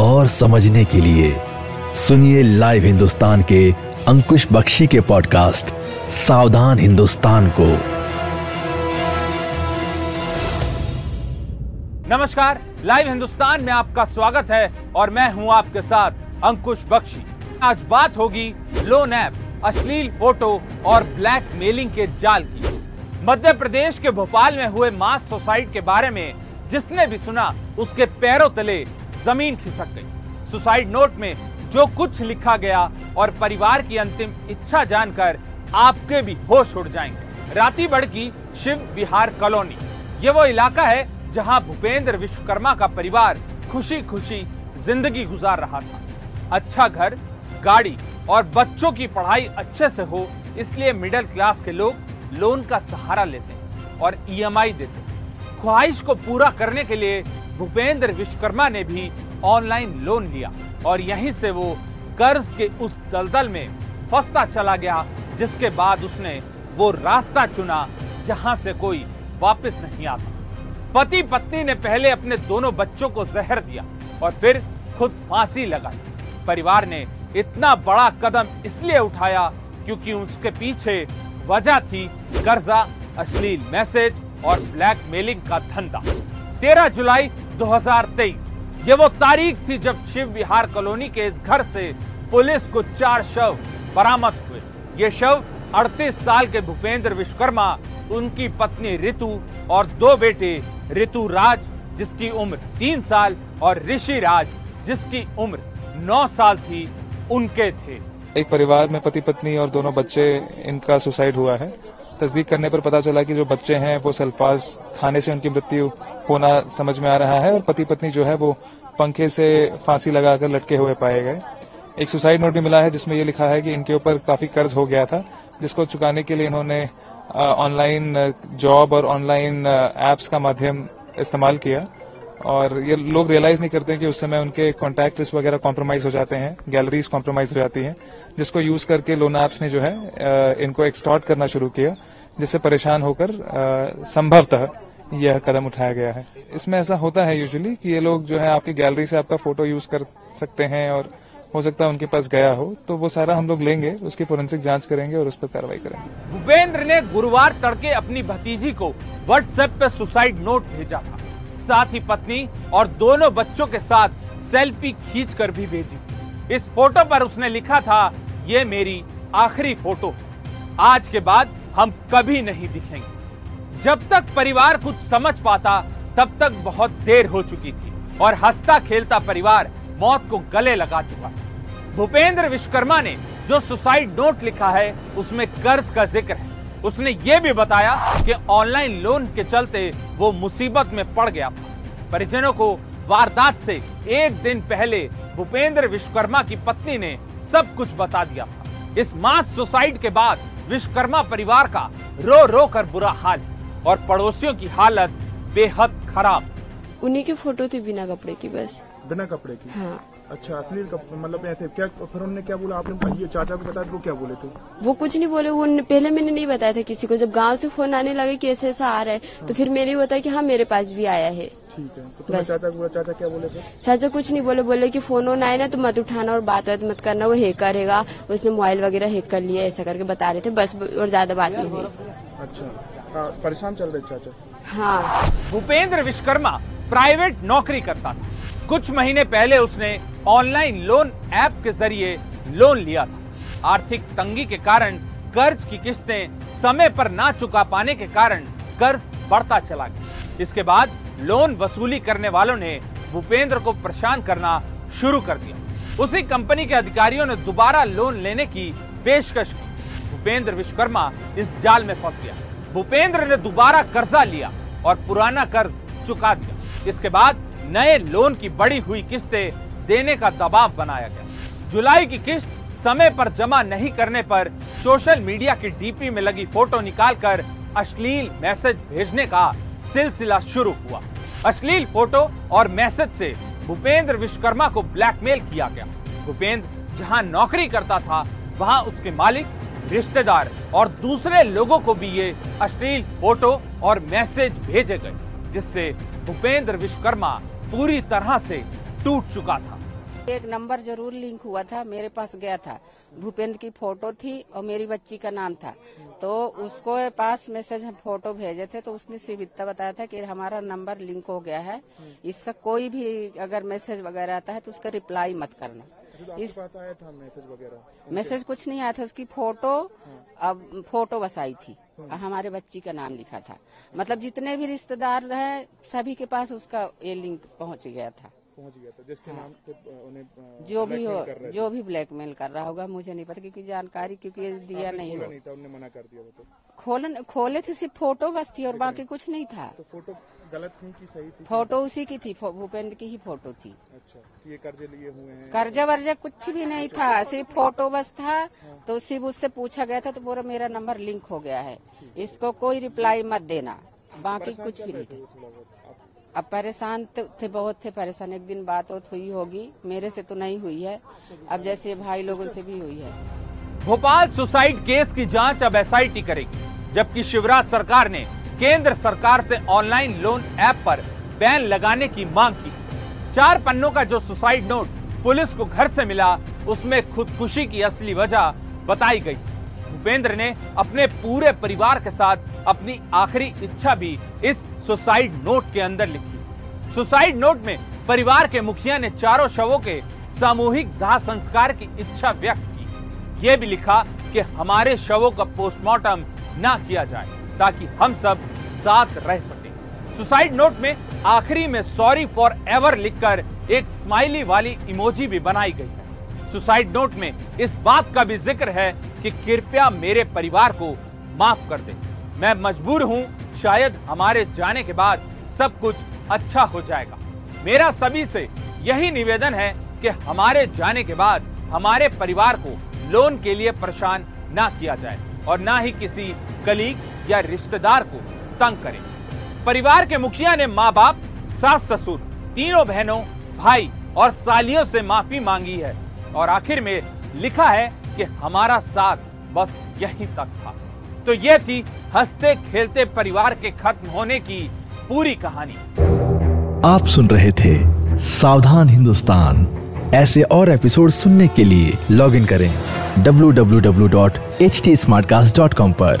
और समझने के लिए सुनिए लाइव हिंदुस्तान के अंकुश बख्शी के पॉडकास्ट सावधान हिंदुस्तान को। नमस्कार, लाइव हिंदुस्तान में आपका स्वागत है और मैं हूँ आपके साथ अंकुश बख्शी। आज बात होगी लोन ऐप, अश्लील फ़ोटो और ब्लैक मेलिंग के जाल की। मध्य प्रदेश के भोपाल में हुए मास सुसाइड के बारे में जिसने भी सुना, उसके पैरों तले ज़मीन खिसक गई। सुसाइड नोट में जो कुछ लिखा गया और परिवार की अंतिम इच्छा जानकर आपके भी होश उड़ जाएँगे। राती की शिव बिहार कॉलोनी। ये वो इलाका है जहाँ भूपेंद्र विश्वकर्मा का परिवार खुशी खुशी ज़िंदगी गुजार रहा था। अच्छा घर, गाड़ी और बच्चों की पढ़ाई अच्छे से हो, इसलिए मिडिल क्लास के लोग लोन का सहारा लेते और ईएमआई देते ख्वाहिश को पूरा करने के लिए भूपेंद्र विश्वकर्मा ने भी ऑनलाइन लोन लिया और यहीं से वो कर्ज के उस दलदल में फंसता चला गया, जिसके बाद उसने वो रास्ता चुना जहाँ से कोई वापस नहीं आता। पति पत्नी ने पहले अपने दोनों बच्चों को जहर दिया और फिर खुद फांसी लगाई। परिवार ने इतना बड़ा कदम इसलिए उठाया क्योंकि उसके पीछे वजह थी कर्जा, अश्लील मैसेज और ब्लैकमेलिंग का धंधा। 13 जुलाई 2023 ये वो तारीख थी जब शिव विहार कॉलोनी के इस घर से पुलिस को चार शव बरामद हुए। ये शव 38 साल के भूपेंद्र विश्वकर्मा, उनकी पत्नी ऋतु और दो बेटे ऋतु राज जिसकी उम्र तीन साल, और ऋषि राज जिसकी उम्र नौ साल थी, उनके थे। एक परिवार में पति पत्नी और दोनों बच्चे, इनका सुसाइड हुआ है। तस्दीक करने पर पता चला कि जो बच्चे हैं, वो सल्फाज खाने से उनकी मृत्यु होना समझ में आ रहा है और पति पत्नी जो है, वो पंखे से फांसी लगाकर लटके हुए पाए गए। एक सुसाइड नोट भी मिला है, जिसमें ये लिखा है कि इनके ऊपर काफ़ी कर्ज हो गया था, जिसको चुकाने के लिए इन्होंने ऑनलाइन जॉब और ऑनलाइन एप्स का माध्यम इस्तेमाल किया। और ये लोग रियलाइज़ नहीं करते कि उस समय उनके कॉन्टैक्ट लिस्ट वगैरह कॉम्प्रोमाइज हो जाते हैं गैलरीज कॉम्प्रोमाइज हो जाती हैं, जिसको यूज़ करके लोन एप्स ने जो है इनको एक्सटॉर्ट करना शुरू किया, जिससे परेशान होकर संभवतः यह कदम उठाया गया है। इसमें ऐसा होता है यूजुअली कि ये लोग जो है, आपकी गैलरी से आपका फ़ोटो यूज़ कर सकते हैं और हो सकता है उनके पास गया हो तो वो सारा हम लोग लेंगे, उसकी फोरेंसिक जाँच करेंगे और उस पर कार्रवाई करेंगे। भूपेंद्र ने गुरुवार तड़के अपनी भतीजी को व्हाट्सएप पे सुसाइड नोट भेजा था। साथ ही पत्नी और दोनों बच्चों के साथ सेल्फी खींचकर भी भेजी थी। इस फ़ोटो पर उसने लिखा था, ये मेरी आखिरी फ़ोटो आज के बाद हम कभी नहीं दिखेंगे। जब तक परिवार कुछ समझ पाता, तब तक बहुत देर हो चुकी थी और हंसता खेलता परिवार मौत को गले लगा चुका भूपेंद्र विश्वकर्मा ने जो सुसाइड नोट लिखा है, उसमें कर्ज का ज़िक्र है। उसने ये भी बताया कि ऑनलाइन लोन के चलते वो मुसीबत में पड़ गया था। परिजनों को वारदात से एक दिन पहले भूपेंद्र विश्वकर्मा की पत्नी ने सब कुछ बता दिया था। इस मास सुसाइड के बाद विश्वकर्मा परिवार का रो रो कर बुरा हाल और पड़ोसियों की हालत बेहद खराब उन्हीं की फ़ोटो थी बिना कपड़े की बस। बिना कपड़े की? हाँ। अच्छा अश्लील मतलब ऐसे क्या फिर उन्होंने क्या बोला? आपने ये चाचा को बताया वो क्या बोले थे? वो कुछ नहीं बोले वो पहले मैंने नहीं बताया था किसी को। जब गाँव से फ़ोन आने लगे कि ऐसे ऐसा आ रहा है हाँ। तो फिर मैंने बताया कि हाँ मेरे पास भी आया है। ठीक है तो बस। चाचा को चाचा क्या बोले थे? चाचा कुछ नहीं बोले बोले कि फ़ोन वोन आए ना तो मत उठाना और बात बात मत करना वो हैक करेगा। उसने मोबाइल वगैरह हैक कर लिया ऐसा करके बता रहे थे बस और ज़्यादा बात नहीं हुई। अच्छा परेशान चल रहे चाचा। हाँ। भूपेंद्र विश्वकर्मा प्राइवेट नौकरी करता था। कुछ महीने पहले उसने ऑनलाइन लोन ऐप के ज़रिए लोन लिया था। आर्थिक तंगी के कारण कर्ज की किस्तें समय पर ना चुका पाने के कारण कर्ज बढ़ता चला गया। इसके बाद लोन वसूली करने वालों ने भूपेंद्र को परेशान करना शुरू कर दिया। उसी कंपनी के अधिकारियों ने दोबारा लोन लेने की पेशकश की। भूपेंद्र विश्वकर्मा इस जाल में फंस गया। भूपेंद्र ने दोबारा कर्जा लिया और पुराना कर्ज चुका दिया। इसके बाद नए लोन की बड़ी हुई किस्तें देने का दबाव बनाया गया। जुलाई की किस्त समय पर जमा नहीं करने पर सोशल मीडिया की डीपी में लगी फ़ोटो निकालकर अश्लील मैसेज भेजने का सिलसिला शुरू हुआ। अश्लील फ़ोटो और मैसेज से भूपेंद्र विश्वकर्मा को ब्लैकमेल किया गया। भूपेंद्र जहाँ नौकरी करता था, वहाँ उसके मालिक, रिश्तेदार और दूसरे लोगों को भी ये अश्लील फ़ोटो और मैसेज भेजे गए, जिससे भूपेंद्र विश्वकर्मा पूरी तरह से टूट चुका था। एक नंबर ज़रूर लिंक हुआ था, मेरे पास गया था। भूपेंद्र की फ़ोटो थी और मेरी बच्ची का नाम था। तो उसको पास मैसेज हम फ़ोटो भेजे थे तो उसने इतना बताया था कि हमारा नंबर लिंक हो गया है। इसका कोई भी अगर मैसेज वगैरह आता है तो उसका रिप्लाई मत करना। इस आया था मैसेज वगैरह? मैसेज कुछ नहीं आया था उसकी फ़ोटो अब फ़ोटो बस आई थी। हमारे बच्ची का नाम लिखा था। मतलब जितने भी रिश्तेदार रहे सभी के पास उसका ये लिंक पहुँच गया था। पहुँच गया था जिसके हाँ। नाम से उन्हें जो भी हो। जो भी ब्लैकमेल कर रहा होगा मुझे नहीं पता क्योंकि जानकारी क्योंकि दिया नहीं नहीं था उन्होंने मना कर दिया वो तो। खोलन खोले थे सिर्फ़ फ़ोटो बस थी और बाकी कुछ नहीं था। तो फ़ोटो गलत थी कि सही थी? फ़ोटो उसी की थी भूपेंद्र की ही फ़ोटो थी। अच्छा ये कर्जे लिए हुए हैं? कर्जा वर्जा कुछ भी नहीं था सिर्फ़ फ़ोटो बस था तो सिर्फ़ उससे पूछा गया था तो पूरा मेरा नंबर लिंक हो गया है। इसको कोई रिप्लाई मत देना बाकी कुछ भी नहीं था अब परेशान तो थे बहुत थे परेशान एक दिन बात बात हुई होगी मेरे से तो नहीं हुई है अब जैसे भाई लोगों से भी हुई है। भोपाल सुसाइड केस की जाँच अब एसआईटी करेगी जबकि शिवराज सरकार ने केंद्र सरकार से ऑनलाइन लोन ऐप पर बैन लगाने की मांग की। चार पन्नों का जो सुसाइड नोट पुलिस को घर से मिला, उसमें खुदकुशी की असली वजह बताई गई। भूपेंद्र ने अपने पूरे परिवार के साथ अपनी आखिरी इच्छा भी इस सुसाइड नोट के अंदर लिखी। सुसाइड नोट में परिवार के मुखिया ने चारों शवों के सामूहिक दाह संस्कार की इच्छा व्यक्त की। यह भी लिखा कि हमारे शवों का पोस्टमार्टम ना किया जाए। ताकि हम सब साथ रह सकें। सुसाइड नोट में आखिरी में सॉरी फॉर एवर लिखकर एक स्माइली वाली इमोजी भी बनाई गई है। सुसाइड नोट में इस बात का भी ज़िक्र है कि कृपया मेरे परिवार को माफ़ कर दे। मैं मजबूर हूँ, शायद हमारे जाने के बाद सब कुछ अच्छा हो जाएगा। मेरा सभी से यही निवेदन है कि हमारे जाने के बाद हमारे परिवार को लोन के लिए परेशान ना किया जाए और ना ही किसी कलीग या रिश्तेदार को तंग करें। परिवार के मुखिया ने माँ बाप सास ससुर तीनों बहनों, भाई और सालियों से माफ़ी मांगी है और आखिर में लिखा है कि हमारा साथ बस यहीं तक था। तो ये थी हँसते खेलते परिवार के खत्म होने की पूरी कहानी। आप सुन रहे थे सावधान हिंदुस्तान। ऐसे और एपिसोड सुनने के लिए लॉग इन करें www.htsmartcast.com पर।